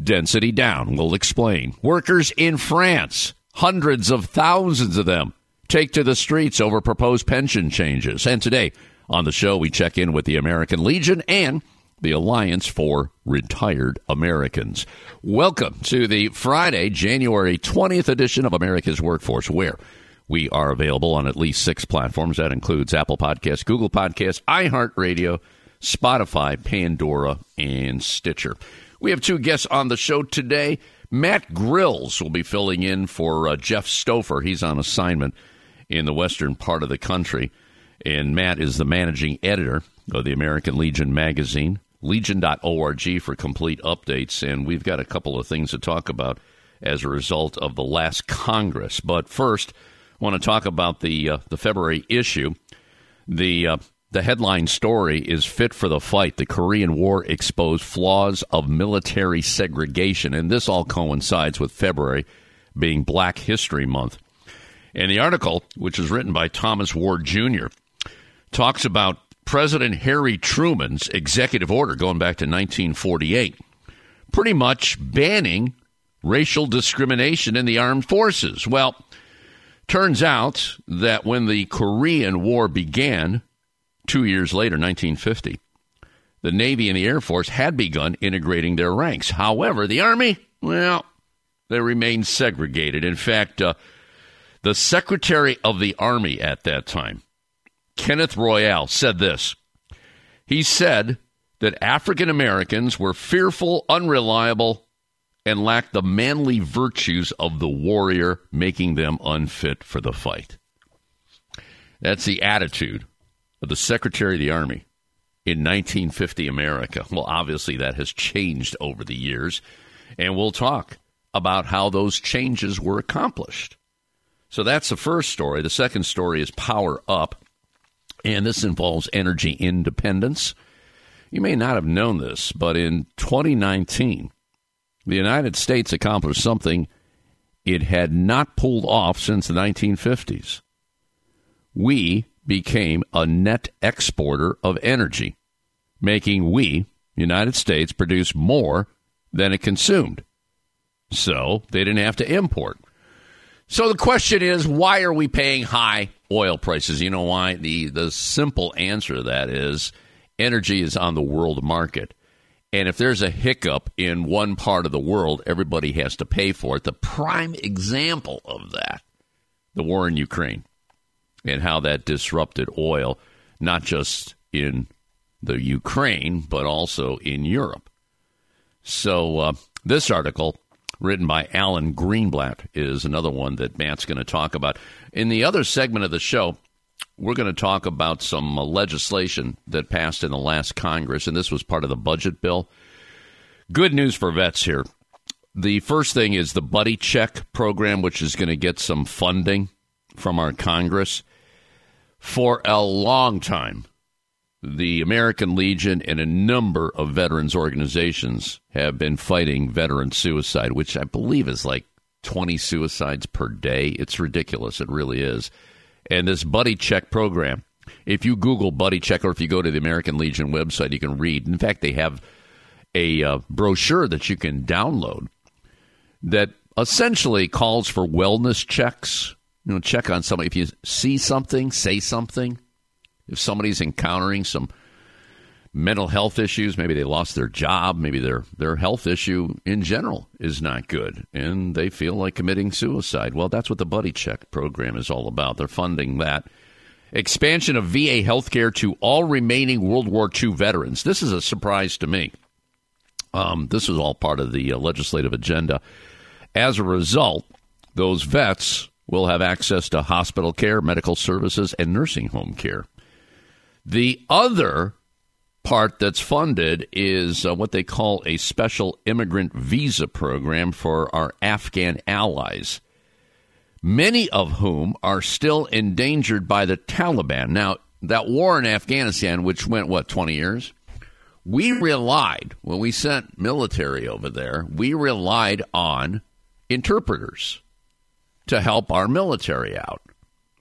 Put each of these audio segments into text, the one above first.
Density down. We'll explain. Workers in France, hundreds of thousands of them, take to the streets over proposed pension changes. And today on the show, we check in with the American Legion and the Alliance for Retired Americans. Welcome to the Friday, January 20th edition of America's Workforce, where we are available on at least six platforms. That includes Apple Podcasts, Google Podcasts, iHeartRadio, Spotify, Pandora, and Stitcher. We have two guests on the show today. Matt Grills will be filling in for uh, Jeff Stoffer. He's on assignment in the western part of the country. And Matt is the managing editor of the American Legion magazine, legion.org for complete updates. And we've got a couple of things to talk about as a result of the last Congress. But first, I want to talk about the, uh, the February issue. The uh, the headline story is Fit for the Fight. The Korean War exposed flaws of military segregation. And this all coincides with February being Black History Month. And the article, which is written by Thomas Ward Jr., talks about President Harry Truman's executive order going back to 1948, pretty much banning racial discrimination in the armed forces. Well, turns out that when the Korean War began, two years later, 1950, the Navy and the Air Force had begun integrating their ranks. However, the Army, well, they remained segregated. In fact, uh, the Secretary of the Army at that time, Kenneth Royall, said this. He said that African Americans were fearful, unreliable, and lacked the manly virtues of the warrior, making them unfit for the fight. That's the attitude the Secretary of the Army in 1950 America. Well, obviously, that has changed over the years, and we'll talk about how those changes were accomplished. So that's the first story. The second story is Power Up, and this involves energy independence. You may not have known this, but in 2019, the United States accomplished something it had not pulled off since the 1950s. We became a net exporter of energy, making we, United States, produce more than it consumed. So they didn't have to import. So the question is, why are we paying high oil prices? You know why? The the simple answer to that is energy is on the world market. And if there's a hiccup in one part of the world, everybody has to pay for it. The prime example of that, the war in Ukraine and how that disrupted oil, not just in the Ukraine, but also in Europe. So, uh, this article, written by Alan Greenblatt, is another one that Matt's going to talk about. In the other segment of the show, we're going to talk about some uh, legislation that passed in the last Congress, and this was part of the budget bill. Good news for vets here. The first thing is the Buddy Check program, which is going to get some funding from our Congress. For a long time, the American Legion and a number of veterans organizations have been fighting veteran suicide, which I believe is like 20 suicides per day. It's ridiculous. It really is. And this Buddy Check program, if you Google Buddy Check or if you go to the American Legion website, you can read. In fact, they have a uh, brochure that you can download that essentially calls for wellness checks you know, check on somebody. If you see something, say something. If somebody's encountering some mental health issues, maybe they lost their job, maybe their, their health issue in general is not good, and they feel like committing suicide. Well, that's what the Buddy Check program is all about. They're funding that. Expansion of VA health care to all remaining World War II veterans. This is a surprise to me. Um, this is all part of the uh, legislative agenda. As a result, those vets will have access to hospital care, medical services, and nursing home care. The other part that's funded is uh, what they call a special immigrant visa program for our Afghan allies, many of whom are still endangered by the Taliban. Now, that war in Afghanistan, which went, what, 20 years? We relied, when we sent military over there, we relied on interpreters to help our military out.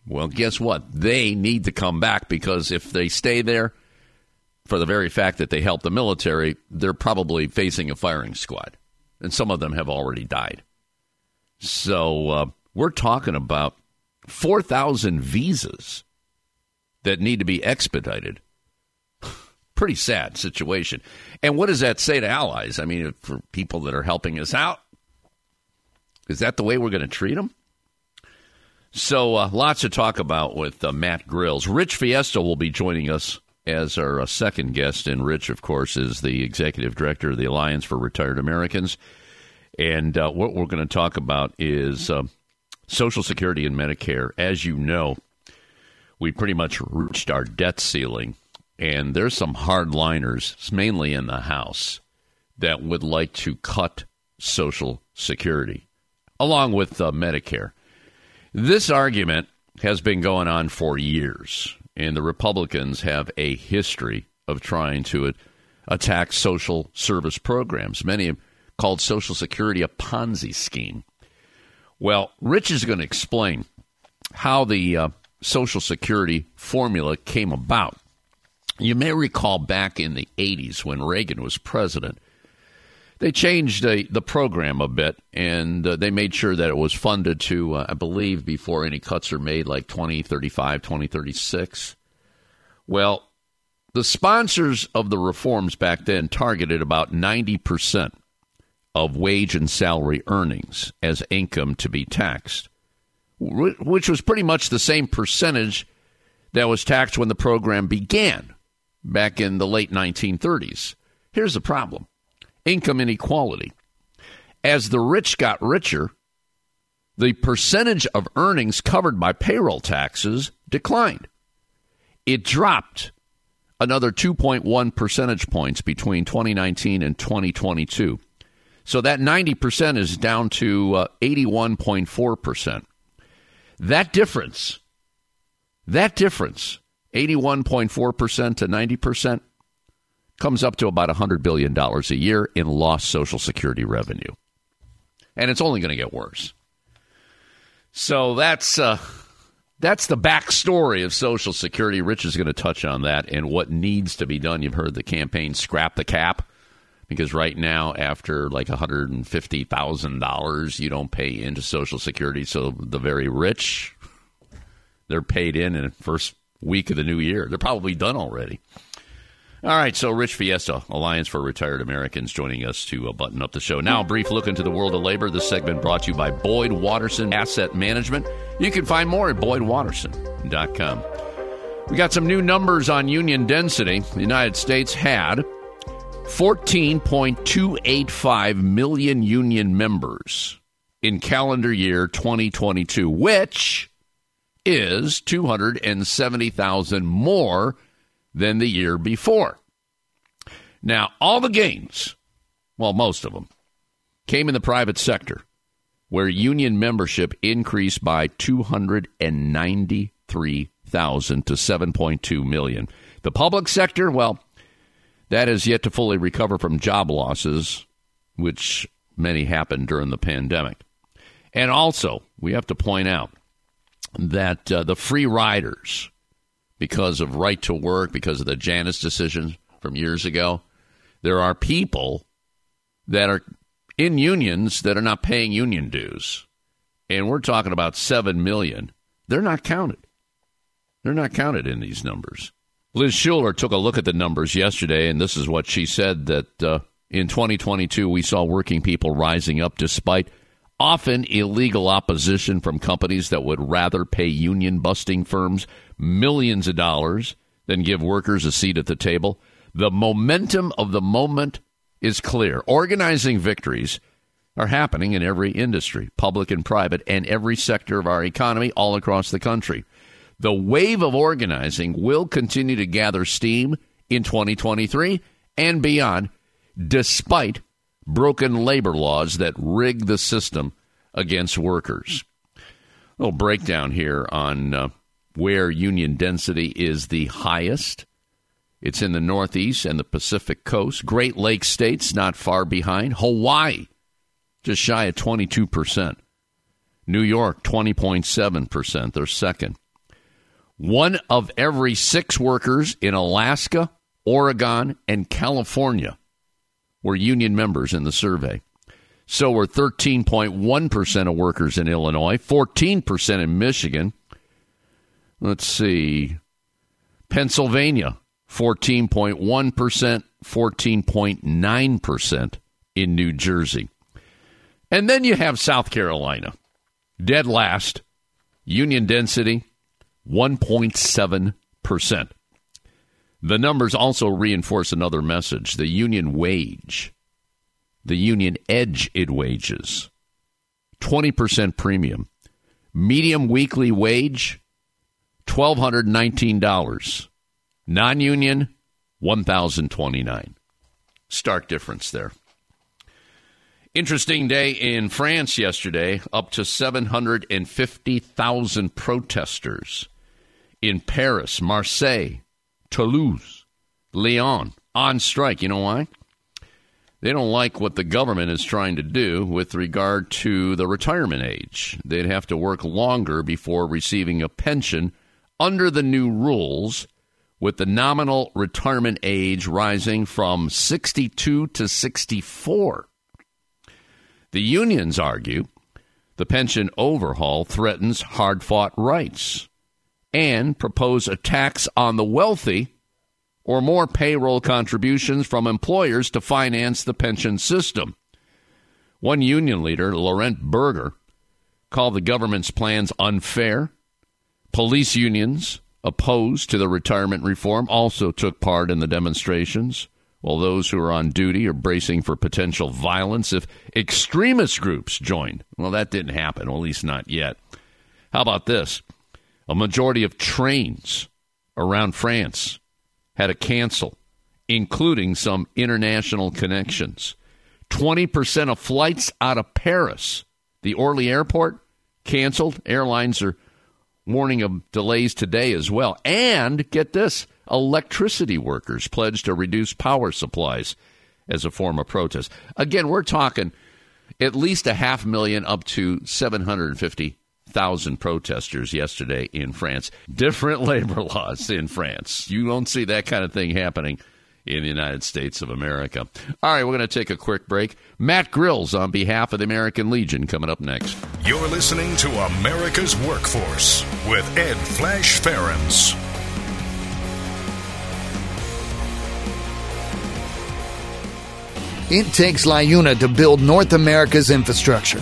Well, guess what? They need to come back because if they stay there, for the very fact that they help the military, they're probably facing a firing squad. And some of them have already died. So uh, we're talking about 4,000 visas that need to be expedited. Pretty sad situation. And what does that say to allies? I mean, for people that are helping us out, is that the way we're going to treat them? So, uh, lots to talk about with uh, Matt Grills. Rich Fiesta will be joining us as our uh, second guest. And Rich, of course, is the executive director of the Alliance for Retired Americans. And uh, what we're going to talk about is uh, Social Security and Medicare. As you know, we pretty much reached our debt ceiling. And there's some hardliners, mainly in the House, that would like to cut Social Security, along with uh, Medicare. This argument has been going on for years, and the Republicans have a history of trying to attack social service programs. Many have called Social Security a Ponzi scheme. Well, Rich is going to explain how the uh, Social Security formula came about. You may recall back in the 80s when Reagan was president, they changed uh, the program a bit and uh, they made sure that it was funded to, uh, I believe, before any cuts are made, like 2035, 2036. Well, the sponsors of the reforms back then targeted about 90% of wage and salary earnings as income to be taxed, which was pretty much the same percentage that was taxed when the program began back in the late 1930s. Here's the problem income inequality. As the rich got richer, the percentage of earnings covered by payroll taxes declined. It dropped another 2.1 percentage points between 2019 and 2022. So that 90% is down to uh, 81.4%. That difference, that difference, 81.4% to 90%, comes up to about $100 billion a year in lost Social Security revenue. And it's only going to get worse. So that's uh, that's the backstory of Social Security. Rich is going to touch on that and what needs to be done. You've heard the campaign scrap the cap because right now, after like $150,000, you don't pay into Social Security. So the very rich, they're paid in in the first week of the new year. They're probably done already. All right, so Rich Fiesta, Alliance for Retired Americans, joining us to uh, button up the show. Now, a brief look into the world of labor. This segment brought to you by Boyd Watterson Asset Management. You can find more at boydwatterson.com. We got some new numbers on union density. The United States had 14.285 million union members in calendar year 2022, which is 270,000 more than the year before. Now, all the gains, well, most of them, came in the private sector, where union membership increased by 293,000 to 7.2 million. The public sector, well, that is yet to fully recover from job losses, which many happened during the pandemic. And also, we have to point out that uh, the free riders, because of right to work, because of the Janus decision from years ago. There are people that are in unions that are not paying union dues. And we're talking about 7 million. They're not counted. They're not counted in these numbers. Liz Shuler took a look at the numbers yesterday, and this is what she said that uh, in 2022 we saw working people rising up despite often illegal opposition from companies that would rather pay union busting firms millions of dollars than give workers a seat at the table. The momentum of the moment is clear. Organizing victories are happening in every industry, public and private, and every sector of our economy all across the country. The wave of organizing will continue to gather steam in 2023 and beyond, despite broken labor laws that rig the system against workers. A little breakdown here on uh, where union density is the highest. It's in the Northeast and the Pacific Coast. Great Lakes states not far behind. Hawaii, just shy of 22%. New York, 20.7%. They're second. One of every six workers in Alaska, Oregon, and California were union members in the survey. So were 13.1% of workers in Illinois, 14% in Michigan. Let's see. Pennsylvania, 14.1%, 14.9% in New Jersey. And then you have South Carolina, dead last, union density 1.7%. The numbers also reinforce another message the union wage, the union edge in wages, 20% premium, medium weekly wage, $1,219. Non union, 1029 Stark difference there. Interesting day in France yesterday, up to 750,000 protesters in Paris, Marseille, Toulouse, Lyon on strike. You know why? They don't like what the government is trying to do with regard to the retirement age. They'd have to work longer before receiving a pension under the new rules, with the nominal retirement age rising from 62 to 64. The unions argue the pension overhaul threatens hard fought rights and propose a tax on the wealthy or more payroll contributions from employers to finance the pension system. One union leader, Laurent Berger, called the government's plans unfair Police unions opposed to the retirement reform also took part in the demonstrations, while those who are on duty are bracing for potential violence if extremist groups join. Well, that didn't happen, at least not yet. How about this? A majority of trains around France had to cancel, including some international connections. 20% of flights out of Paris, the Orly airport, canceled. Airlines are warning of delays today as well. And get this electricity workers pledged to reduce power supplies as a form of protest. Again, we're talking at least a half million up to 750,000 protesters yesterday in France. Different labor laws in France. You don't see that kind of thing happening in the United States of America. All right, we're going to take a quick break. Matt Grills on behalf of the American Legion coming up next. You're listening to America's Workforce with Ed Flash Ferenc. It takes LiUNA to build North America's infrastructure.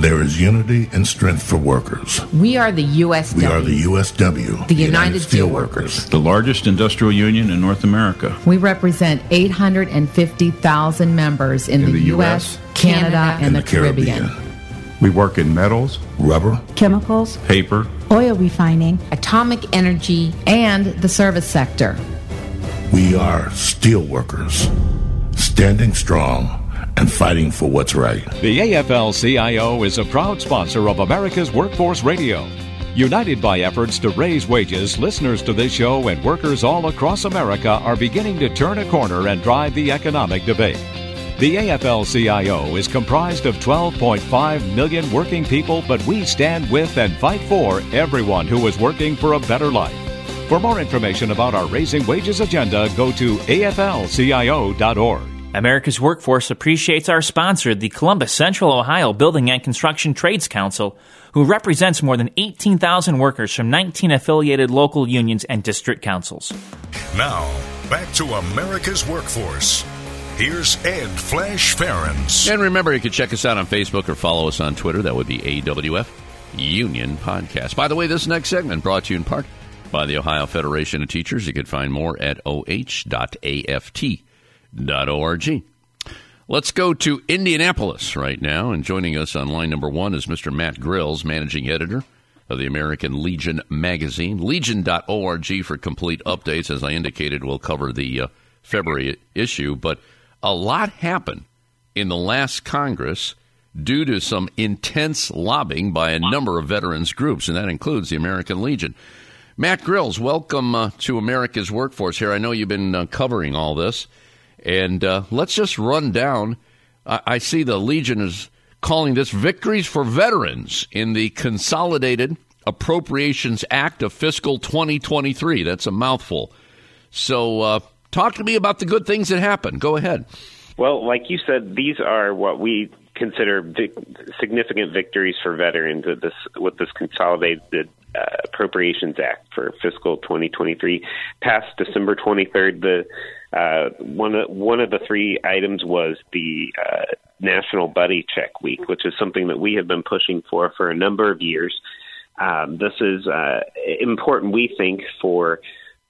There is unity and strength for workers. We are the USW. We are the USW. The United Steelworkers. the largest industrial union in North America. We represent 850,000 members in, In the, the U.S., US, Canada, and, the, Caribbean. We work in metals, Rubber, chemicals, paper, oil refining, Atomic energy and the service sector. we are steelworkers, standing strong and fighting for what's right. The AFL CIO is a proud sponsor of America's Workforce Radio. United by efforts to raise wages, listeners to this show and workers all across America are beginning to turn a corner and drive the economic debate. The AFL CIO is comprised of 12.5 million working people, but we stand with and fight for everyone who is working for a better life. For more information about our Raising Wages agenda, go to aflcio.org. America's Workforce appreciates our sponsor, the Columbus Central Ohio Building and Construction Trades Council, who represents more than 18,000 workers from 19 affiliated local unions and district councils. Now, back to America's Workforce. here's Ed Flash Ferenc. And remember, you can check us out on Facebook or follow us on Twitter. That would be AWF Union Podcast. By the way, this next segment brought to you in part by the Ohio Federation of Teachers. You can find more at oh.aft.org. Let's go to Indianapolis right now. And joining us on line number one is Mr. Matt Grills, managing editor of the American Legion magazine. Legion.org for complete updates. As I indicated, we'll cover the uh, February issue. But a lot happened in the last Congress due to some intense lobbying by a number of veterans groups, and that includes the American Legion. Matt Grills, welcome uh, to America's Workforce here. I know you've been uh, covering all this, and uh, let's just run down. I-, I see the Legion is calling this Victories for Veterans in the Consolidated Appropriations Act of Fiscal 2023. That's a mouthful. So, uh, talk to me about the good things that happened. Go ahead. Well, like you said, these are what we consider vic- significant victories for veterans with this with this consolidated uh, Appropriations Act for fiscal 2023 passed December 23rd. The uh, one of one of the three items was the uh, National Buddy Check Week, which is something that we have been pushing for for a number of years. Um, this is uh, important, we think, for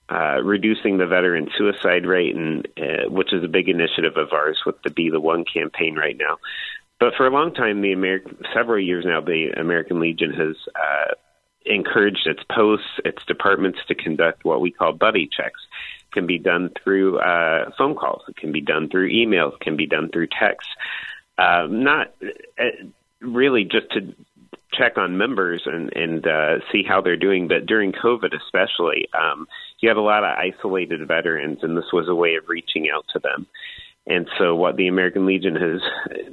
uh, reducing the veteran suicide rate, and uh, which is a big initiative of ours with the Be the One campaign right now. But for a long time, the American, several years now, the American Legion has uh, encouraged its posts, its departments to conduct what we call buddy checks. Can be done through uh, phone calls. It can be done through emails. It can be done through text. Uh, not uh, really just to check on members and and uh, see how they're doing, but during COVID especially, um, you had a lot of isolated veterans, and this was a way of reaching out to them. And so, what the American Legion has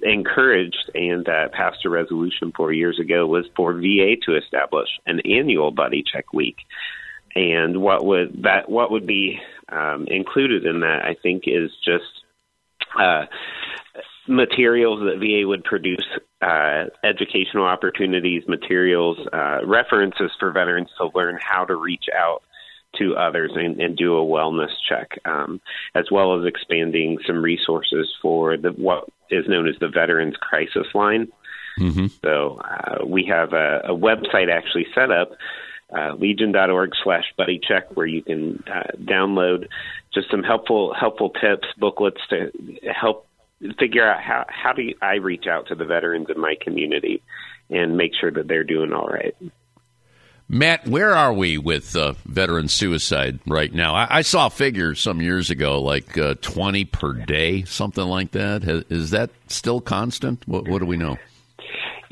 encouraged and uh, passed a resolution four years ago was for VA to establish an annual buddy check week. And what would that what would be um, included in that? I think is just uh, materials that VA would produce, uh, educational opportunities, materials, uh, references for veterans to learn how to reach out to others and, and do a wellness check, um, as well as expanding some resources for the what is known as the Veterans Crisis Line. Mm-hmm. So uh, we have a, a, website actually set up, uh, legion.org slash buddy check, where you can uh, download just some helpful helpful tips, booklets to help figure out how how do I reach out to the veterans in my community and make sure that they're doing all right. Matt, where are we with uh, veteran suicide right now? I, I, saw figures some years ago, like uh, 20 per day, something like that. Is that still constant? What, what, do we know?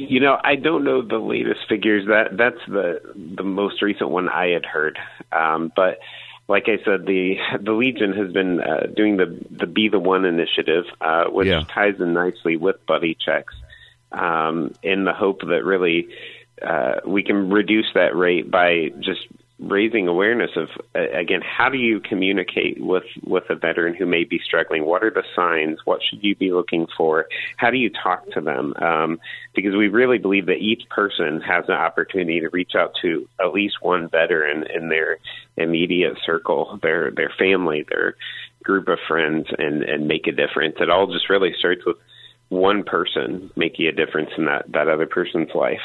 You know, I don't know the latest figures. That that's the the most recent one I had heard. Um, but like I said, the the Legion has been uh, doing the the Be the One initiative, uh, which yeah. ties in nicely with buddy checks, um, in the hope that really uh, we can reduce that rate by just raising awareness of uh, again how do you communicate with with a veteran who may be struggling? What are the signs? What should you be looking for? How do you talk to them? Um, because we really believe that each person has an opportunity to reach out to at least one veteran in their immediate circle their their family their group of friends and and make a difference. It all just really starts with one person making a difference in that that other person's life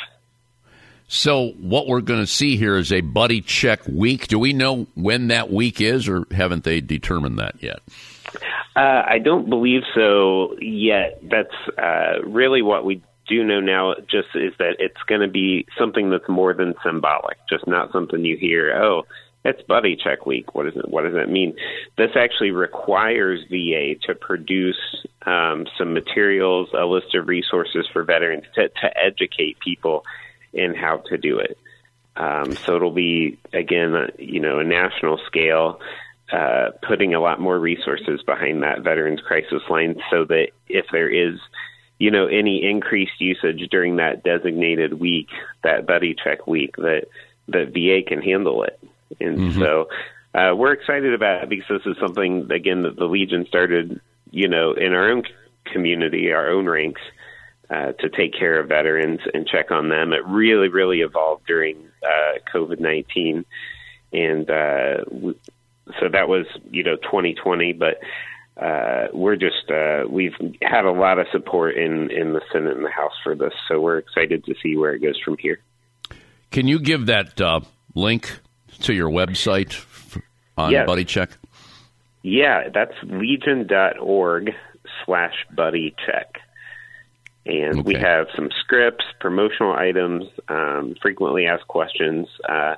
so, what we're going to see here is a buddy check week. Do we know when that week is, or haven't they determined that yet? Uh, I don't believe so yet. That's uh, really what we do know now. Just is that it's going to be something that's more than symbolic, just not something you hear. Oh, it's buddy check week. What does it? What does that mean? This actually requires VA to produce um, some materials, a list of resources for veterans to, to educate people in how to do it. Um, so it'll be again, uh, you know, a national scale, uh, putting a lot more resources behind that veterans crisis line, so that if there is, you know, any increased usage during that designated week, that buddy check week, that that VA can handle it. And mm-hmm. so uh, we're excited about it because this is something again that the Legion started, you know, in our own community, our own ranks uh, to take care of veterans and check on them. It really, really evolved during uh, COVID 19. And uh, so that was, you know, 2020. But uh, we're just uh, we've had a lot of support in in the Senate and the House for this, so we're excited to see where it goes from here. Can you give that uh, link to your website on yes. Buddy Check? Yeah, that's legion.org slash buddy check. And okay. we have some scripts, promotional items, um, frequently asked questions uh,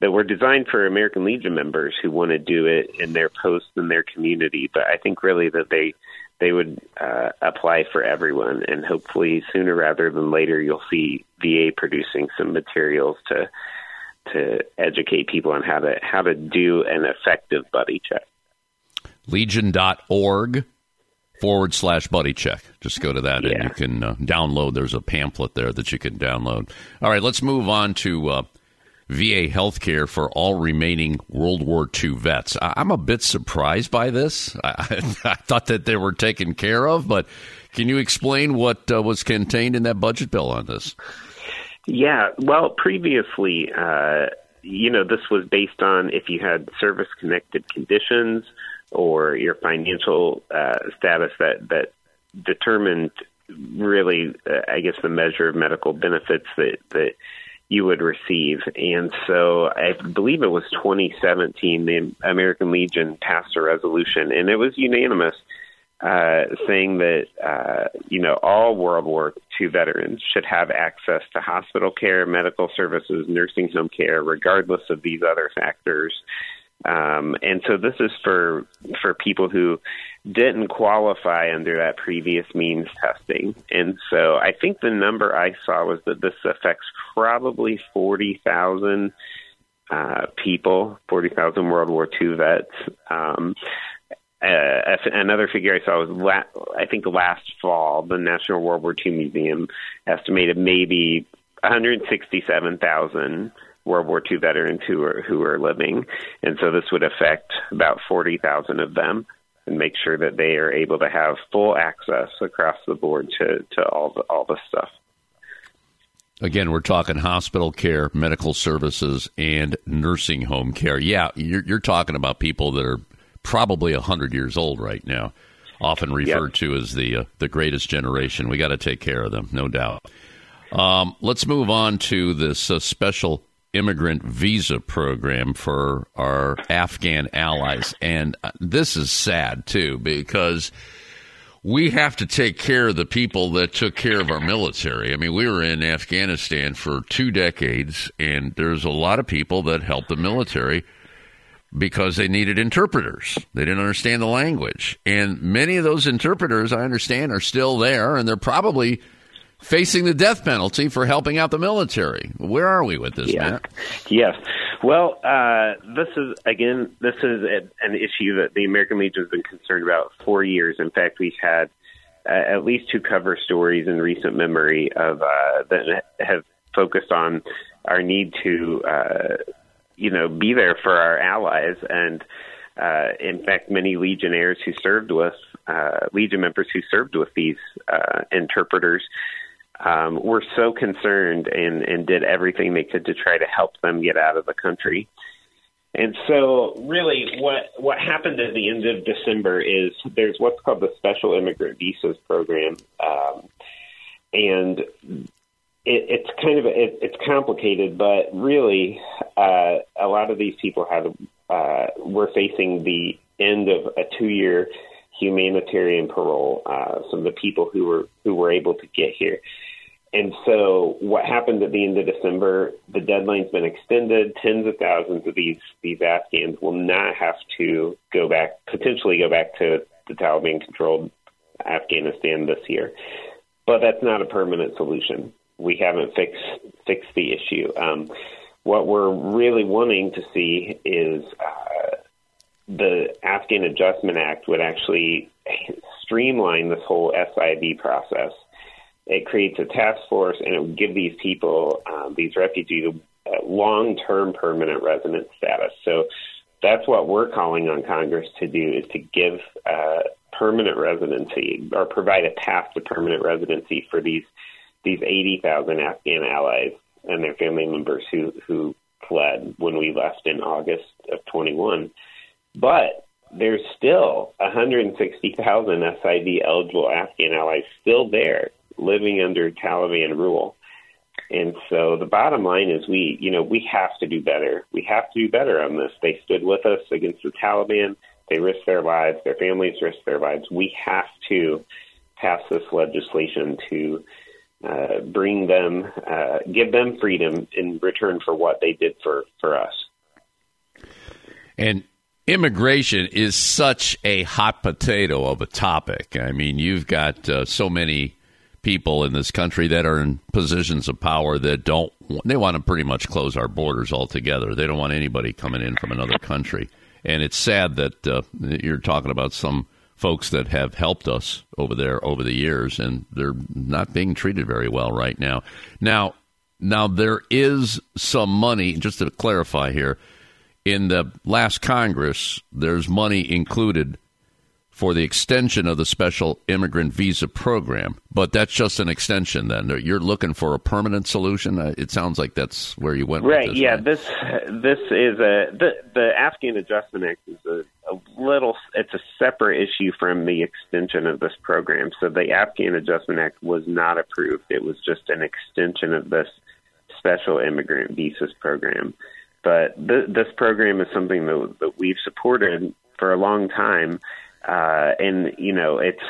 that were designed for American Legion members who want to do it in their posts in their community. But I think really that they they would uh, apply for everyone, and hopefully sooner rather than later, you'll see VA producing some materials to to educate people on how to how to do an effective buddy check. Legion.org forward slash buddy check. Just go to that yeah. and you can uh, download. There's a pamphlet there that you can download. All right, let's move on to uh, VA health care for all remaining World War II vets. I- am a bit surprised by this. I-, I thought that they were taken care of, but can you explain what uh, was contained in that budget bill on this? Yeah, well, previously, uh, you know, this was based on if you had service connected conditions or your financial uh, status that, that determined really, uh, I guess, the measure of medical benefits that, that you would receive. And so I believe it was 2017, the American Legion passed a resolution, and it was unanimous uh, saying that uh, you know all World War II veterans should have access to hospital care, medical services, nursing home care, regardless of these other factors. Um, and so this is for for people who didn't qualify under that previous means testing. And so I think the number I saw was that this affects probably forty thousand uh, people, forty thousand World War II vets. Um, uh, another figure I saw was la- I think last fall the National World War II Museum estimated maybe 167,000 World War II veterans who are who are living, and so this would affect about 40,000 of them and make sure that they are able to have full access across the board to to all the all the stuff. Again, we're talking hospital care, medical services, and nursing home care. Yeah, you're, you're talking about people that are probably 100 years old right now, often referred yep. to as the, uh, the greatest generation. We got to take care of them, no doubt. Um, let's move on to this uh, special immigrant visa program for our Afghan allies. And uh, this is sad, too, because we have to take care of the people that took care of our military. I mean, we were in Afghanistan for two decades, and there's a lot of people that helped the military because they needed interpreters. They didn't understand the language. And many of those interpreters, I understand, are still there, and they're probably facing the death penalty for helping out the military. Where are we with this, yeah. Matt? Yes. Well, uh, this is, again, this is an issue that the American Legion has been concerned about for years. In fact, we've had uh, at least two cover stories in recent memory of uh, that have focused on our need to uh, you know, be there for our allies. And uh, in fact, many Legionnaires who served with uh, Legion members who served with these uh, interpreters um, were so concerned and, and did everything they could to try to help them get out of the country. And so, really, what what happened at the end of December is there's what's called the Special Immigrant Visas Program, um, and it, it's kind of it, it's complicated, but really, uh, a lot of these people have uh, were facing the end of a two-year humanitarian parole. Uh, some of the people who were who were able to get here. And so, what happened at the end of December? The deadline's been extended. Tens of thousands of these these Afghans will not have to go back, potentially go back to the Taliban-controlled Afghanistan this year. But that's not a permanent solution we haven't fixed fixed the issue. Um, what we're really wanting to see is uh, the Afghan Adjustment Act would actually streamline this whole SIV process. It creates a task force, and it would give these people, um, these refugees, long-term permanent resident status. So that's what we're calling on Congress to do: is to give uh, permanent residency or provide a path to permanent residency for these these 80,000 Afghan allies and their family members who, who fled when we left in August of 21. But there's still 160,000 SIV eligible Afghan allies still there living under Taliban rule. And so the bottom line is we, you know, we have to do better. We have to do better on this. They stood with us against the Taliban. They risked their lives. Their families risked their lives. We have to pass this legislation to uh, bring them, uh, give them freedom in return for what they did for, for us. And immigration is such a hot potato of a topic. I mean, you've got uh, so many people in this country that are in positions of power that don't they want to pretty much close our borders altogether. They don't want anybody coming in from another country. And it's sad that uh, you're talking about some folks that have helped us over there over the years, and they're not being treated very well right now. Now, now there is some money. Just to clarify here, in the last Congress, there's money included for the extension of the special immigrant visa program. But that's just an extension. Then you're looking for a permanent solution. Uh, it sounds like that's where you went. Right. This, yeah. right? This this is a the the Afghan Adjustment Act is a, a little. It's a separate issue from the extension of this program. So the Afghan Adjustment Act was not approved. It was just an extension of this special immigrant visas program. But th- this program is something that, that we've supported for a long time uh, and you know it's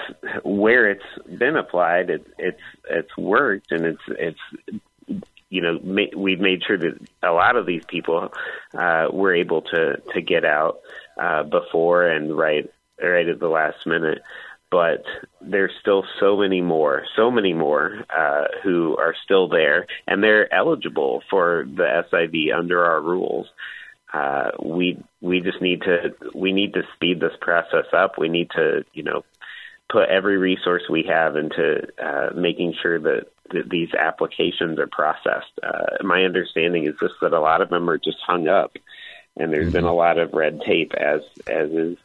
where it's been applied. It, it's it's worked, and it's it's you know ma- we've made sure that a lot of these people uh, were able to to get out uh, before and right right at the last minute. But there's still so many more, so many more uh, who are still there, and they're eligible for the SIV under our rules uh, we we just need to we need to speed this process up. We need to you know put every resource we have into uh, making sure that, that these applications are processed. Uh, my understanding is just that a lot of them are just hung up, and there's mm-hmm. been a lot of red tape, as as is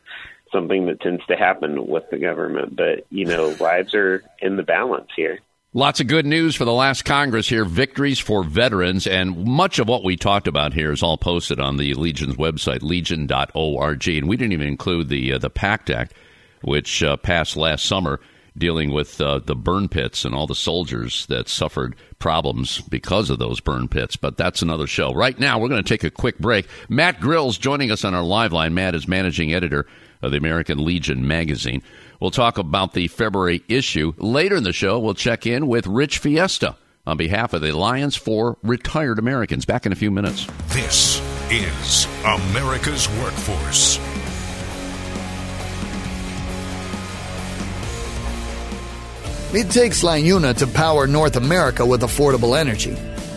something that tends to happen with the government. But you know, lives are in the balance here. Lots of good news for the last Congress here. Victories for veterans. And much of what we talked about here is all posted on the Legion's website, legion.org. And we didn't even include the, uh, the PACT Act, which uh, passed last summer, dealing with uh, the burn pits and all the soldiers that suffered problems because of those burn pits. But that's another show. Right now, we're going to take a quick break. Matt Grills joining us on our live line. Matt is managing editor of the American Legion magazine. We'll talk about the February issue. Later in the show, we'll check in with Rich Fiesta on behalf of the Alliance for Retired Americans. Back in a few minutes. This is America's Workforce. It takes LIUNA to power North America with affordable energy.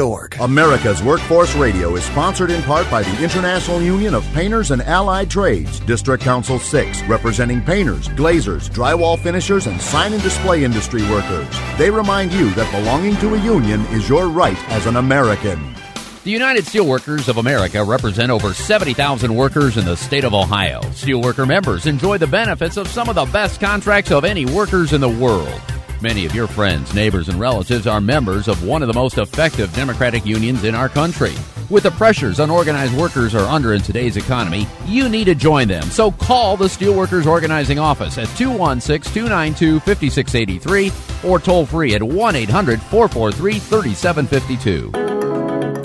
Org. America's Workforce Radio is sponsored in part by the International Union of Painters and Allied Trades, District Council 6, representing painters, glazers, drywall finishers, and sign and display industry workers. They remind you that belonging to a union is your right as an American. The United Steelworkers of America represent over 70,000 workers in the state of Ohio. Steelworker members enjoy the benefits of some of the best contracts of any workers in the world. Many of your friends, neighbors, and relatives are members of one of the most effective democratic unions in our country. With the pressures unorganized workers are under in today's economy, you need to join them. So call the Steelworkers Organizing Office at 216 292 5683 or toll free at 1 800 443 3752.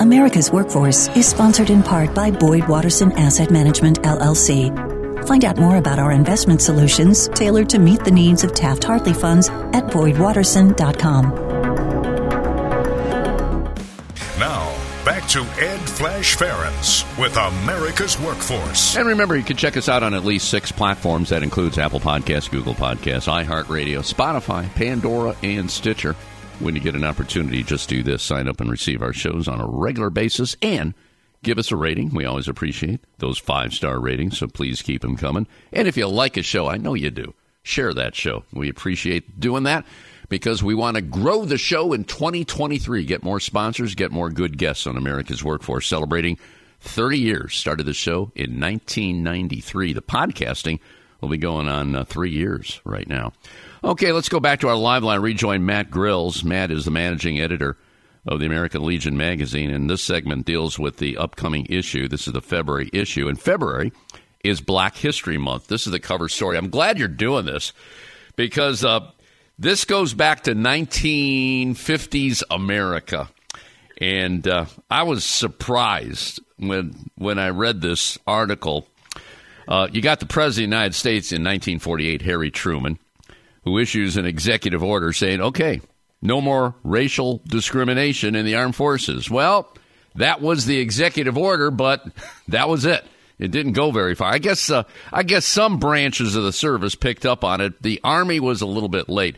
America's Workforce is sponsored in part by Boyd Watterson Asset Management, LLC Find out more about our investment solutions tailored to meet the needs of Taft Hartley funds at BoydWatterson.com. Now, back to Ed Flash Ferenc with America's Workforce. And remember, you can check us out on at least six platforms. That includes Apple Podcasts, Google Podcasts, iHeartRadio, Spotify, Pandora, and Stitcher. When you get an opportunity, just do this. Sign up and receive our shows on a regular basis and – give us a rating. We always appreciate those five star ratings, so please keep them coming. And if you like a show, I know you do, share that show. We appreciate doing that. because we want to grow the show in 2023. Get more sponsors, get more good guests on America's Workforce, celebrating 30 years. Started the show in 1993. The podcasting will be going on uh, three years right now. Okay, let's go back to our live line. Rejoin Matt Grills. Matt is the managing editor of the American Legion magazine, and this segment deals with the upcoming issue. This is the February issue. And February is Black History Month. This is the cover story. I'm glad you're doing this because uh, this goes back to 1950s America. And uh, I was surprised when when I read this article. Uh, you got the President of the United States in 1948, Harry Truman, who issues an executive order saying, okay, no more racial discrimination in the armed forces. Well, that was the executive order, but that was it. It didn't go very far. I guess uh, I guess some branches of the service picked up on it. The Army was a little bit late.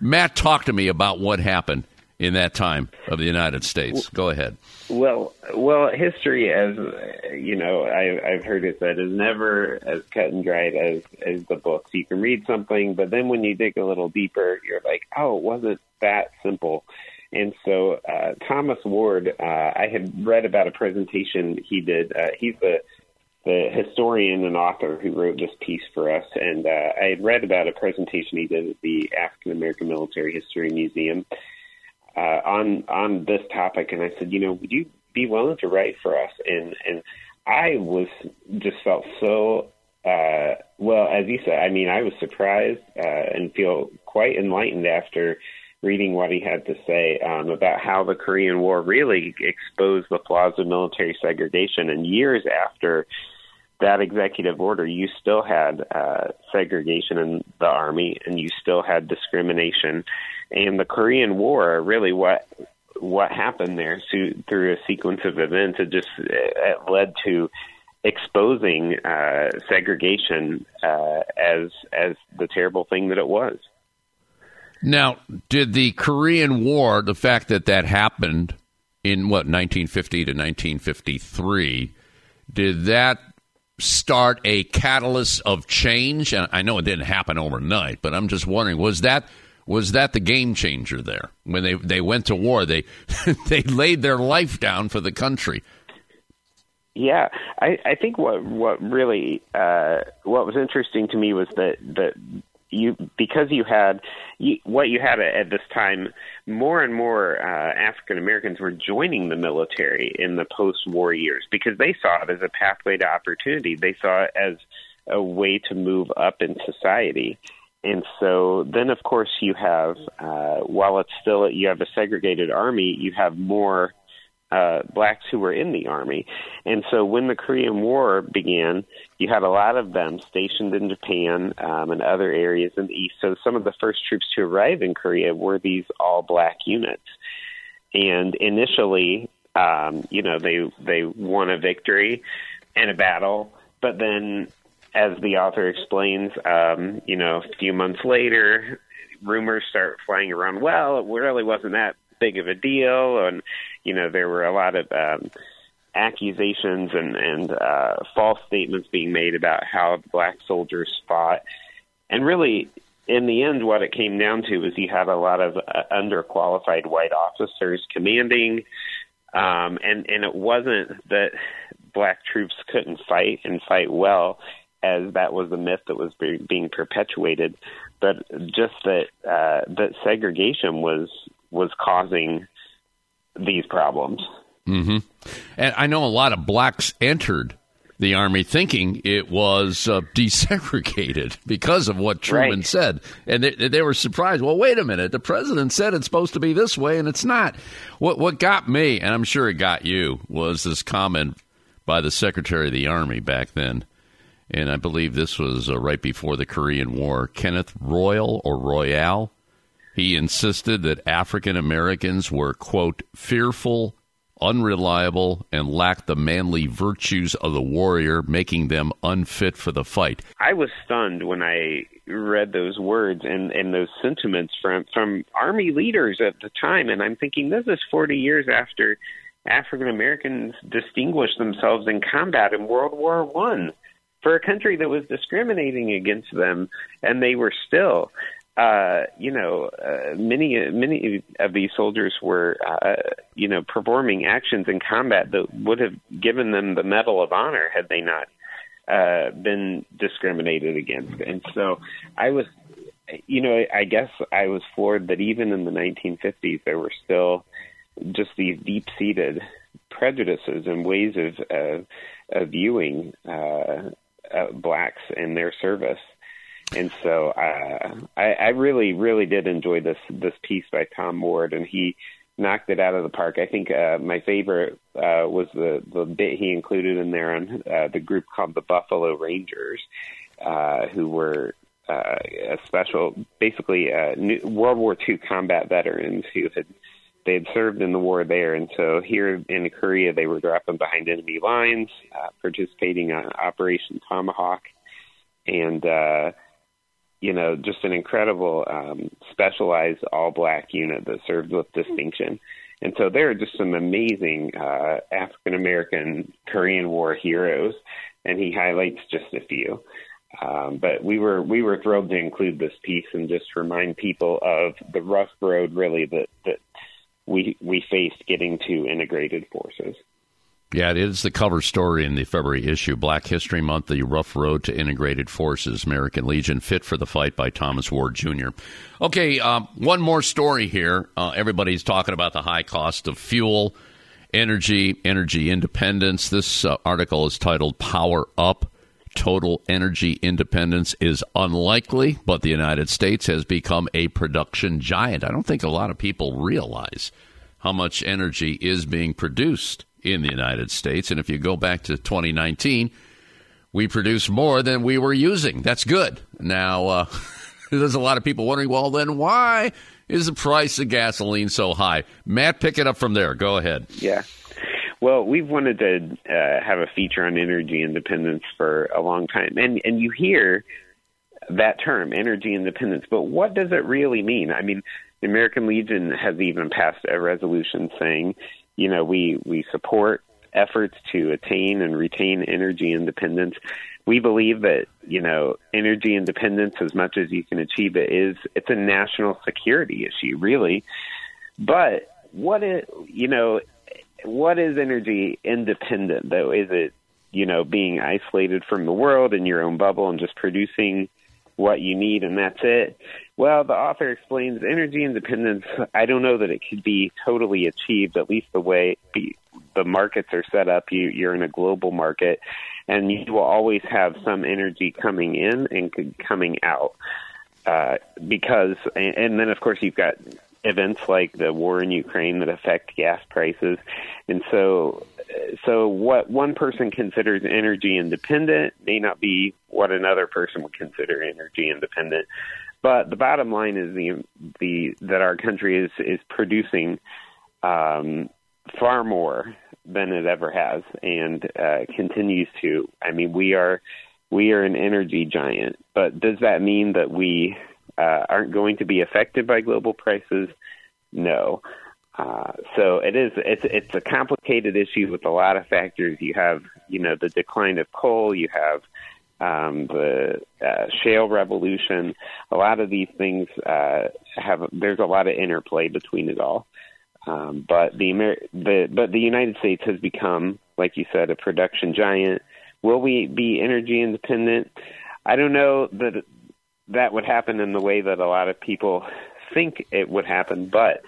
Matt, talk to me about what happened in that time of the United States. Go ahead. Well, well, history, as you know, I, I've heard it said, is never as cut and dried as as the books. You can read something, but then when you dig a little deeper, you're like, oh, it wasn't that simple. And so, uh, Thomas Ward, uh, I had read about a presentation he did. Uh, he's the the historian and author who wrote this piece for us. And uh, I had read about a presentation he did at the African American Military History Museum uh, on on this topic, and I said, you know, would you be willing to write for us? And and I was just felt so uh, well, as you said. I mean, I was surprised uh, and feel quite enlightened after reading what he had to say um, about how the Korean War really exposed the flaws of military segregation. And years after that executive order, you still had uh, segregation in the army, and you still had discrimination. And the Korean War, really, what what happened there so, through a sequence of events, it just it led to exposing uh, segregation uh, as as the terrible thing that it was. Now, did the Korean War, the fact that that happened in what 1950 to 1953, did that start a catalyst of change? And I know it didn't happen overnight, but I'm just wondering was that was that the game changer there when they they went to war? They they laid their life down for the country. Yeah, I, I think what what really uh, what was interesting to me was that that you because you had you, what you had at at, this time more and more uh, African Americans were joining the military in the post-war years because they saw it as a pathway to opportunity. They saw it as a way to move up in society. And so then, of course, you have, uh, while it's still, you have a segregated army, you have more uh, blacks who were in the army. And so when the Korean War began, you had a lot of them stationed in Japan um, and other areas in the east. So some of the first troops to arrive in Korea were these all black units. And initially, um, you know, they they won a victory and a battle, but then, as the author explains, um, you know, a few months later, rumors start flying around. Well, it really wasn't that big of a deal, and you know, there were a lot of um, accusations and, and uh, false statements being made about how black soldiers fought. And really, in the end, what it came down to was you had a lot of uh, underqualified white officers commanding, um, and and it wasn't that black troops couldn't fight and fight well, as that was the myth that was be- being perpetuated, but just that uh, that segregation was was causing these problems. Mm-hmm. And I know a lot of blacks entered the army thinking it was uh, desegregated because of what Truman right. said, and they, they were surprised. Well, wait a minute, the president said it's supposed to be this way, and it's not. What what got me, and I'm sure it got you, was this comment by the Secretary of the Army back then, and I believe this was uh, right before the Korean War. Kenneth Royall or Royale he insisted that African Americans were, quote, fearful, unreliable, and lacked the manly virtues of the warrior, making them unfit for the fight. I was stunned when I read those words and, and those sentiments from, from Army leaders at the time. And I'm thinking, this is 40 years after African Americans distinguished themselves in combat in World War One for a country that was discriminating against them, and they were still uh, you know, uh, many many of these soldiers were, uh, you know, performing actions in combat that would have given them the Medal of Honor had they not uh, been discriminated against. And so, I was, you know, I guess I was floored that even in the 1950s there were still just these deep-seated prejudices and ways of uh, of viewing uh, uh, blacks in their service and so uh, I, I really, really did enjoy this this piece by Tom Ward, and he knocked it out of the park. I think uh, my favorite uh, was the the bit he included in there on uh, the group called the Buffalo Rangers, uh, who were uh, a special, basically uh, new, World War II combat veterans who had they had served in the war there, and so here in Korea they were dropping behind enemy lines, uh, participating on Operation Tomahawk, and uh, you know, just an incredible um, specialized all black unit that served with distinction. And so there are just some amazing uh, African American Korean War heroes, and he highlights just a few. Um, but we were we were thrilled to include this piece and just remind people of the rough road really that that we we faced getting to integrated forces. Yeah, it is the cover story in the February issue. Black History Month, The Rough Road to Integrated Forces, American Legion, Fit for the Fight by Thomas Ward Jr. Okay, um, one more story here. Uh, everybody's talking about the high cost of fuel, energy, energy independence. This uh, article is titled Power Up. Total energy independence is unlikely, but the United States has become a production giant. I don't think a lot of people realize how much energy is being produced in the United States. And if you go back to 2019, we produce more than we were using. That's good. Now, uh, there's a lot of people wondering, well, then why is the price of gasoline so high? Matt, pick it up from there. Go ahead. Yeah. Well, we've wanted to uh, have a feature on energy independence for a long time, and and you hear that term, energy independence, but what does it really mean? I mean, the American Legion has even passed a resolution saying you know, we, we support efforts to attain and retain energy independence. We believe that, you know, energy independence, as much as you can achieve it, is it's a national security issue, really. But what is, you know, what is energy independent though? Is it, you know, being isolated from the world in your own bubble and just producing what you need and that's it? Well, the author explains energy independence. I don't know that it could be totally achieved, at least the way the markets are set up. You, you're in a global market, and you will always have some energy coming in and coming out. Uh, because, and then of course you've got events like the war in Ukraine that affect gas prices, and so so what one person considers energy independent may not be what another person would consider energy independent. But the bottom line is the the that our country is is producing um, far more than it ever has, and uh, continues to. I mean, we are we are an energy giant, but does that mean that we uh, aren't going to be affected by global prices? No. Uh, so it is it's it's a complicated issue with a lot of factors. You have you know the decline of coal. You have um, the uh, shale revolution. A lot of these things uh, have there's a lot of interplay between it all. Um, but the, Amer- the but the United States has become, like you said, a production giant. Will we be energy independent? I don't know that that would happen in the way that a lot of people think it would happen, but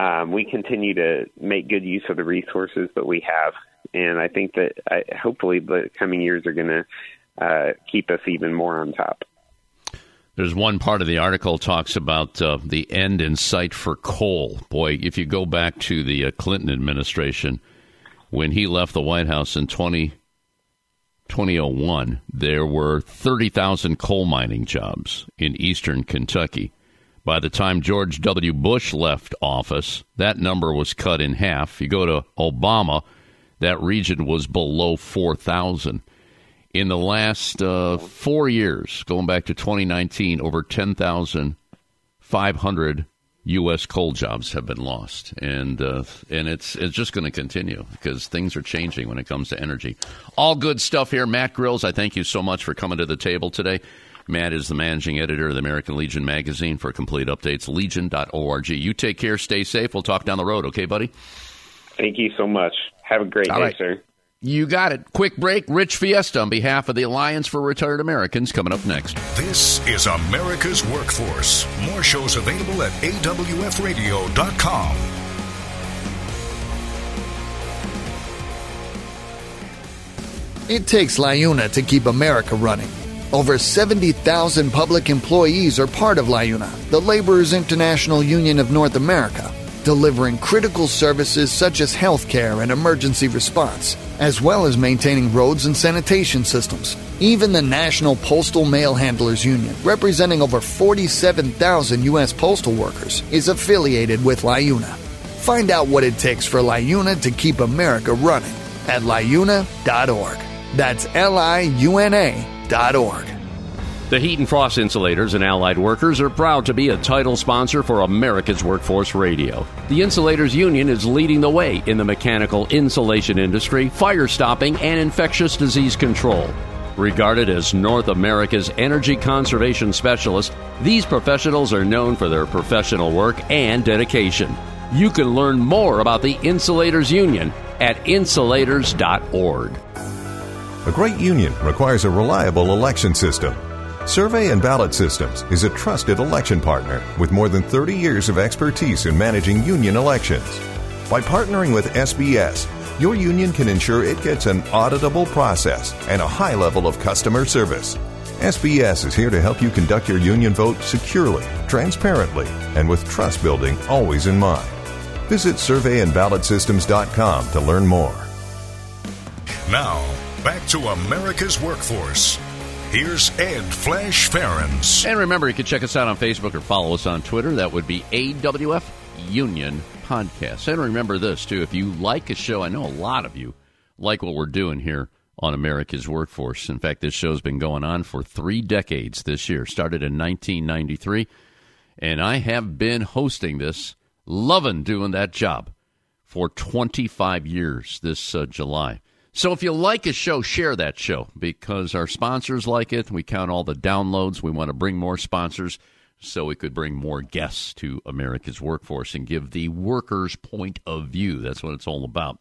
um, we continue to make good use of the resources that we have, and I think that I, hopefully the coming years are going to uh, keep us even more on top. There's one part of the article talks about uh, the end in sight for coal. Boy, if you go back to the uh, Clinton administration, when he left the White House in 20, 2001, there were 30,000 coal mining jobs in eastern Kentucky. By the time George W. Bush left office, that number was cut in half. You go to Obama, that region was below 4,000 in the last uh, four years, going back to 2019, over 10,500 U.S. coal jobs have been lost, and uh, and it's it's just going to continue because things are changing when it comes to energy. All good stuff here, Matt Grills. I thank you so much for coming to the table today. Matt is the managing editor of the American Legion magazine. For complete updates, legion.org. You take care, stay safe. We'll talk down the road, okay, buddy? Thank you so much. Have a great All day, right. sir. You got it. Quick break. Rich Fiesta on behalf of the Alliance for Retired Americans coming up next. This is America's Workforce. More shows available at awfradio.com. It takes LIUNA to keep America running. Over 70,000 public employees are part of LIUNA, the Laborers International Union of North America, delivering critical services such as healthcare and emergency response, as well as maintaining roads and sanitation systems. Even the National Postal Mail Handlers Union, representing over 47,000 U.S. postal workers, is affiliated with LIUNA. Find out what it takes for LIUNA to keep America running at liuna.org. That's L I U N A dot org. The Heat and Frost Insulators and Allied Workers are proud to be a title sponsor for America's Workforce Radio. The Insulators Union is leading the way in the mechanical insulation industry, fire stopping, and infectious disease control. Regarded as North America's energy conservation specialist, these professionals are known for their professional work and dedication. You can learn more about the Insulators Union at insulators.org. A great union requires a reliable election system. Survey and Ballot Systems is a trusted election partner with more than 30 years of expertise in managing union elections. By partnering with SBS, your union can ensure it gets an auditable process and a high level of customer service. SBS is here to help you conduct your union vote securely, transparently, and with trust building always in mind. Visit surveyandballotsystems.com to learn more. Now, back to America's Workforce. Here's Ed Flash Ferenc. And remember, you can check us out on Facebook or follow us on Twitter. That would be AWF Union Podcast. And remember this, too. If you like a show, I know a lot of you like what we're doing here on America's Workforce. In fact, this show's been going on for three decades this year. Started in 1993. And I have been hosting this, loving doing that job for 25 years this uh, July. So if you like a show, share that show because our sponsors like it. We count all the downloads. We want to bring more sponsors so we could bring more guests to America's workforce and give the workers' point of view. That's what it's all about.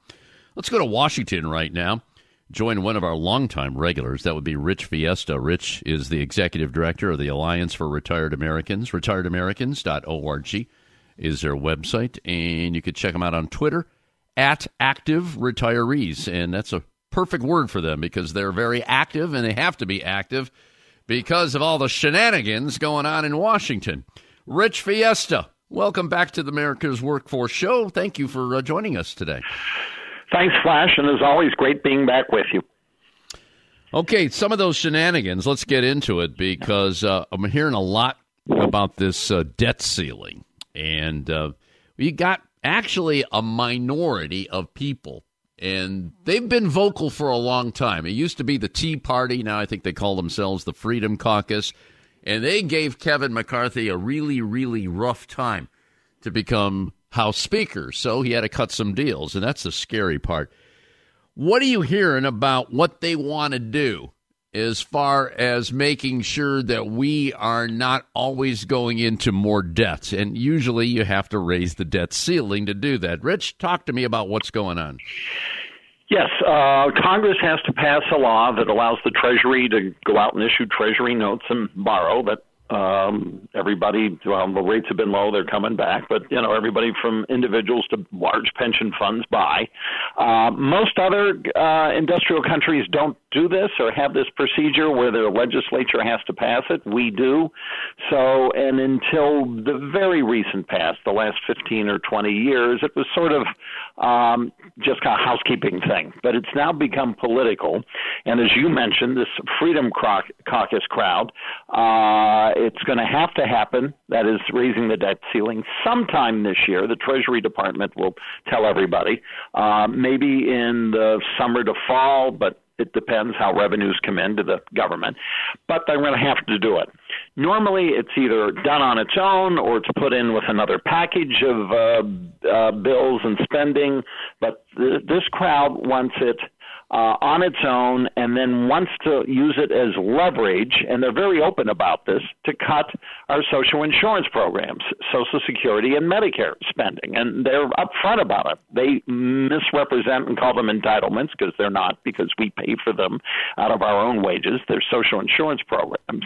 Let's go to Washington right now. Join one of our longtime regulars. That would be Rich Fiesta. Rich is the executive director of the Alliance for Retired Americans. RetiredAmericans.org is their website, and you could check them out on Twitter at active retirees. And that's a perfect word for them because they're very active and they have to be active because of all the shenanigans going on in Washington. Rich Fiesta, welcome back to the America's Workforce Show. Thank you for uh, joining us today. Thanks, Flash, and as always, great being back with you. Okay, some of those shenanigans, let's get into it because uh, I'm hearing a lot about this uh, debt ceiling. And uh, you got actually a minority of people, and they've been vocal for a long time. It used to be the Tea Party. Now I think they call themselves the Freedom Caucus. And they gave Kevin McCarthy a really, really rough time to become House Speaker. So he had to cut some deals, and that's the scary part. What are you hearing about what they want to do as far as making sure that we are not always going into more debts? And usually you have to raise the debt ceiling to do that. Rich, talk to me about what's going on. Yes, uh, Congress has to pass a law that allows the Treasury to go out and issue Treasury notes and borrow. That um, everybody, well, the rates have been low; they're coming back. But you know, everybody from individuals to large pension funds buy. Uh, most other uh, industrial countries don't do this or have this procedure where their legislature has to pass it. We do. So, and until the very recent past, the last 15 or 20 years, it was sort of um, just kind of housekeeping thing. But it's now become political. And as you mentioned, this Freedom Caucus crowd, uh, it's going to have to happen. That is raising the debt ceiling sometime this year. The Treasury Department will tell everybody, uh, maybe in the summer to fall, but it depends how revenues come into the government, but they're going to have to do it. Normally, it's either done on its own or it's put in with another package of uh, uh, bills and spending. But th- this crowd wants it uh, on its own and then wants to use it as leverage, and they're very open about this, to cut our social insurance programs, Social Security and Medicare spending. And they're upfront about it. They misrepresent and call them entitlements because they're not, because we pay for them out of our own wages. They're social insurance programs.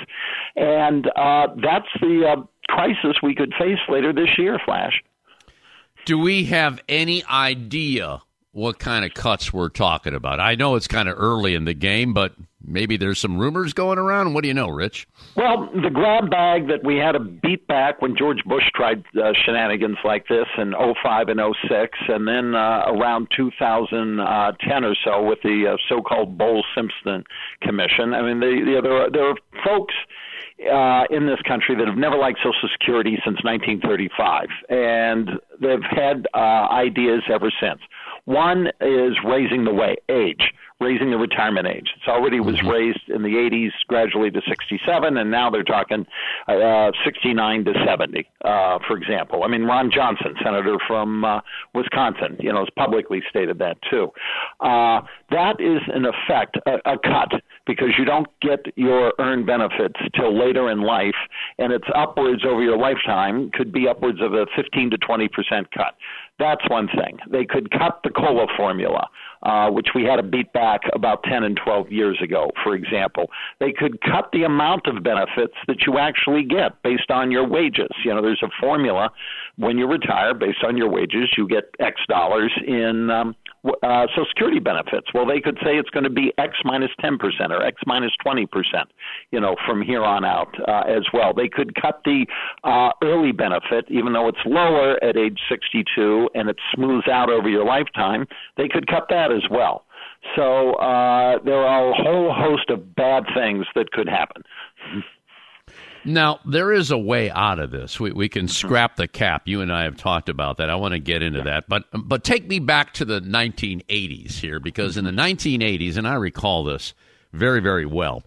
And uh, that's the uh, crisis we could face later this year, Flash. Do we have any idea what kind of cuts we're talking about. I know it's kind of early in the game, but maybe there's some rumors going around. What do you know, Rich? Well, the grab bag that we had to beat back when George Bush tried uh, shenanigans like this in 05 and 06, and then uh, around 2010 or so with the uh, so-called Bowles-Simpson Commission. I mean, the, the, there, are, there are folks uh, in this country that have never liked Social Security since 1935, and they've had uh, ideas ever since. One is raising the way, age, raising the retirement age. It's already was mm-hmm. raised in the 80s gradually to 67, and now they're talking uh, 69 to 70, uh, for example. I mean, Ron Johnson, senator from uh, Wisconsin, you know, has publicly stated that too. Uh, that is, in effect, a, a cut because you don't get your earned benefits till later in life, and it's upwards over your lifetime, could be upwards of a 15 to 20 percent cut. That's one thing. They could cut the COLA formula, uh, which we had to beat back about 10 and 12 years ago, for example. They could cut the amount of benefits that you actually get based on your wages. You know, there's a formula when you retire based on your wages, you get X dollars in um, uh, Social Security benefits. Well, they could say it's going to be X minus 10% or X minus 20%, you know, from here on out uh, as well. They could cut the uh, early benefit, even though it's lower at age 62 and it smooths out over your lifetime. They could cut that as well. So uh, there are a whole host of bad things that could happen. Now, there is a way out of this. We, we can scrap the cap. You and I have talked about that. I want to get into that. But, but take me back to the 1980s here, because in the 1980s, mm-hmm. and I recall this very, very well,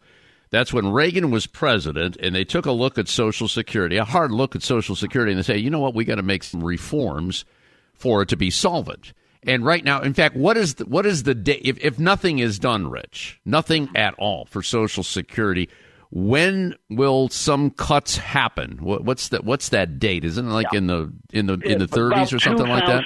that's when Reagan was president, and they took a look at Social Security, a hard look at Social Security, and they say, you know what, we got to make some reforms for it to be solvent. And right now, in fact, what is the, what is the day if, if nothing is done, Rich, nothing at all for Social Security? When will some cuts happen? What, what's that? What's that date? Isn't it like yeah. in the in the in the 30s or something like that?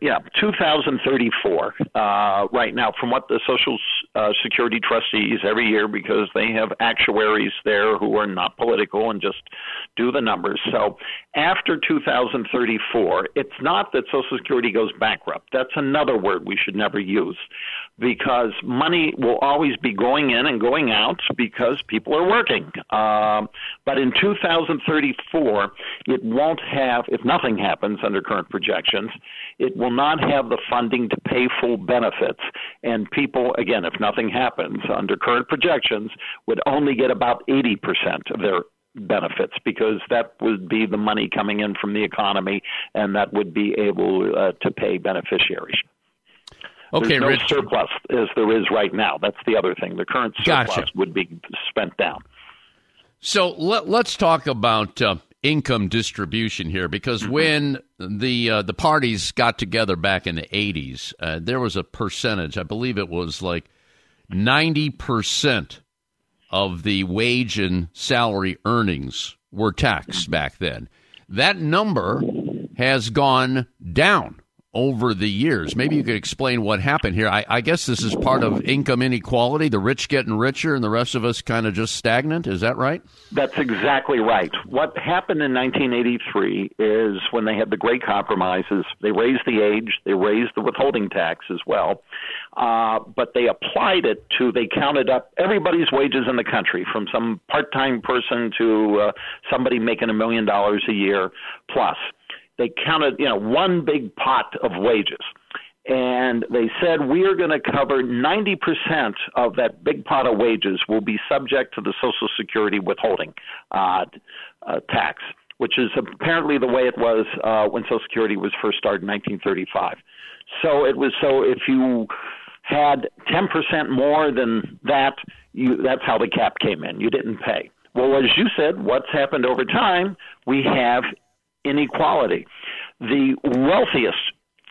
Yeah, 2034. Uh, right now, from what the Social uh, Security trustees every year, because they have actuaries there who are not political and just do the numbers. So after 2034, it's not that Social Security goes bankrupt. That's another word we should never use because money will always be going in and going out because people are working. Um, but in 2034, it won't have, if nothing happens under current projections, it will not have the funding to pay full benefits. And people, again, if nothing happens under current projections, would only get about 80% of their benefits because that would be the money coming in from the economy and that would be able uh, to pay beneficiaries. Okay, There's no Rich. surplus as there is right now. That's the other thing. The current surplus gotcha. would be spent down. So let, us talk about uh, income distribution here, because mm-hmm. when the uh, the parties got together back in the '80s, uh, there was a percentage. I believe it was like ninety percent of the wage and salary earnings were taxed back then. That number has gone down over the years. Maybe you could explain what happened here. I, I, guess this is part of income inequality, the rich getting richer and the rest of us kind of just stagnant. Is that right? That's exactly right. What happened in 1983 is when they had the great compromises, they raised the age, they raised the withholding tax as well, uh, but they applied it to, they counted up everybody's wages in the country, from some part time person to uh, somebody making a million dollars a year plus they counted, you know, one big pot of wages. And they said, we are going to cover 90% of that big pot of wages will be subject to the Social Security withholding uh, uh, tax, which is apparently the way it was uh, when Social Security was first started in 1935. So it was so if you had 10% more than that, you, that's how the cap came in. You didn't pay. Well, as you said, what's happened over time? We have inequality. The wealthiest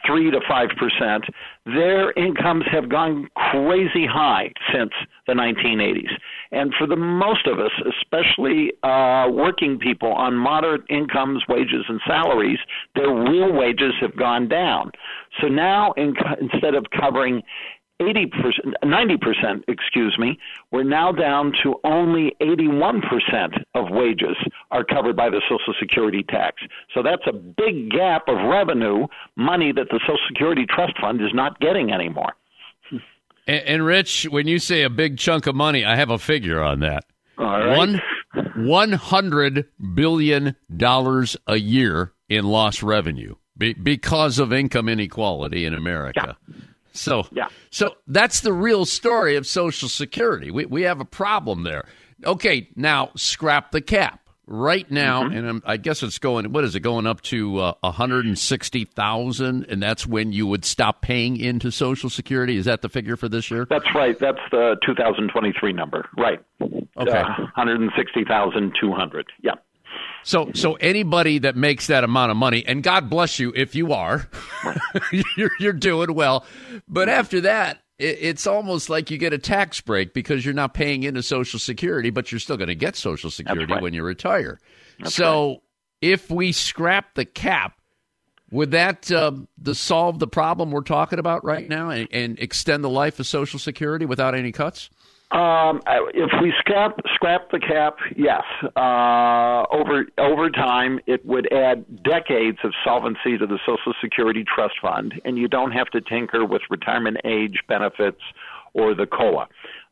three to five percent, their incomes have gone crazy high since the 1980s. And for the most of us, especially uh, working people on moderate incomes, wages, and salaries, their real wages have gone down. So now, in, instead of covering 80%, 90%, excuse me, we're now down to only 81% of wages are covered by the Social Security tax. So that's a big gap of revenue, money that the Social Security Trust Fund is not getting anymore. And, and Rich, when you say a big chunk of money, I have a figure on that. All right. One, $100 billion a year in lost revenue be, because of income inequality in America. Yeah. So, yeah. so that's the real story of Social Security. We, we have a problem there. Okay, now scrap the cap. Right now, mm-hmm. and I'm, i guess it's going. What is it going up to uh, 160,000, and that's when you would stop paying into Social Security. Is that the figure for this year? That's right. That's the 2023 number. Right. Okay. Uh, 160,200. Yeah. So, so anybody that makes that amount of money, and God bless you if you are, you're, you're doing well. But after that, it, it's almost like you get a tax break because you're not paying into Social Security, but you're still going to get Social Security right. when you retire. That's so, right. if we scrap the cap, would that uh, the solve the problem we're talking about right now and, and extend the life of Social Security without any cuts? Um, if we scrap scrap the cap, yes. Uh, over over time, it would add decades of solvency to the Social Security Trust Fund, and you don't have to tinker with retirement age benefits or the COLA.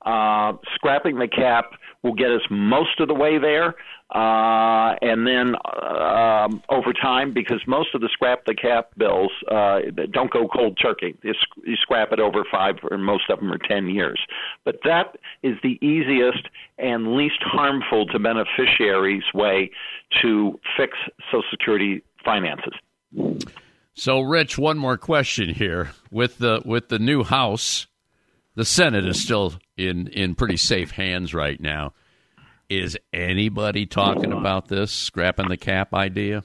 Uh, scrapping the cap will get us most of the way there. Uh, and then um, over time, because most of the scrap the cap bills uh, don't go cold turkey, you, you scrap it over five, or most of them are ten years. But that is the easiest and least harmful to beneficiaries way to fix Social Security finances. So, Rich, one more question here with the with the new House. The Senate is still in in pretty safe hands right now. Is anybody talking about this scrapping the cap idea?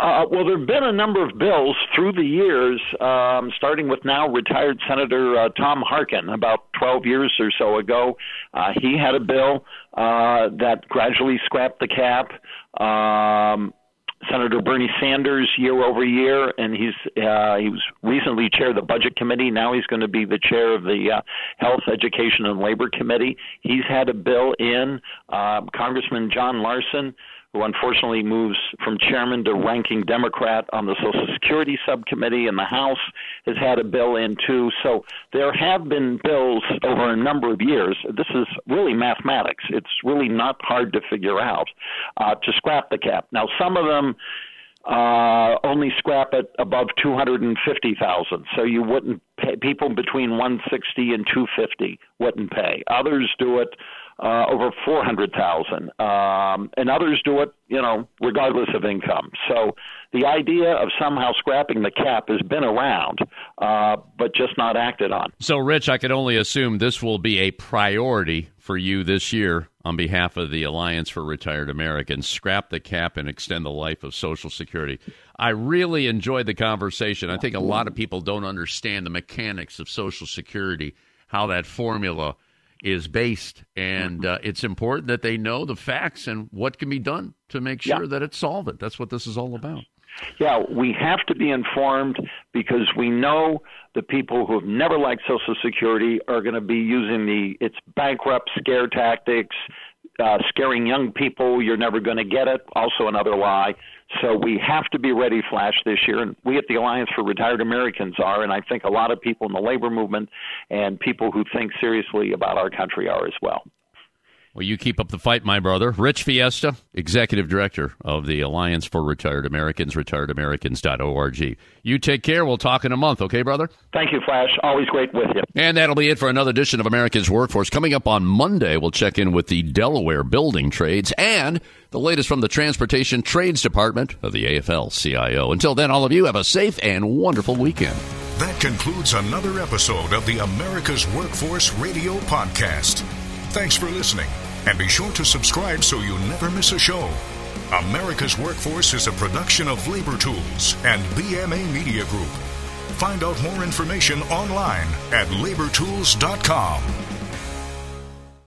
Uh, well, there have been a number of bills through the years, um, starting with now retired Senator uh, Tom Harkin about 12 years or so ago. Uh, he had a bill uh, that gradually scrapped the cap. Um, Senator Bernie Sanders year over year, and he's uh, he was recently chair of the Budget Committee. Now he's going to be the chair of the uh, Health, Education, and Labor Committee. He's had a bill in. Uh, Congressman John Larson who unfortunately moves from chairman to ranking Democrat on the Social Security Subcommittee in the House, has had a bill in too. So there have been bills over a number of years. This is really mathematics. It's really not hard to figure out uh, to scrap the cap. Now, some of them uh, only scrap it above 250,000. So you wouldn't pay people between 160 and 250 wouldn't pay. Others do it uh, over 400,000, um, and others do it, you know, regardless of income. So the idea of somehow scrapping the cap has been around, uh, but just not acted on. So, Rich, I could only assume this will be a priority for you this year on behalf of the Alliance for Retired Americans. Scrap the cap and extend the life of Social Security. I really enjoyed the conversation. I think a lot of people don't understand the mechanics of Social Security, how that formula is based, and uh, it's important that they know the facts and what can be done to make sure Yeah. that it's solvent. That's what this is all about. Yeah, we have to be informed because we know the people who have never liked Social Security are going to be using the it's bankrupt scare tactics, uh, scaring young people. You're never going to get it. Also, another lie. So we have to be ready, Flash, this year. And we at the Alliance for Retired Americans are, and I think a lot of people in the labor movement and people who think seriously about our country are as well. Well, you keep up the fight, my brother. Rich Fiesta, Executive Director of the Alliance for Retired Americans, retiredameriCans.org. You take care. We'll talk in a month, okay, brother? Thank you, Flash. Always great with you. And that'll be it for another edition of America's Workforce. Coming up on Monday, we'll check in with the Delaware Building Trades and the latest from the Transportation Trades Department of the AFL CIO. Until then, all of you have a safe and wonderful weekend. That concludes another episode of the America's Workforce Radio Podcast. Thanks for listening, and be sure to subscribe so you never miss a show. America's Workforce is a production of Labor Tools and BMA Media Group. Find out more information online at labortools.com.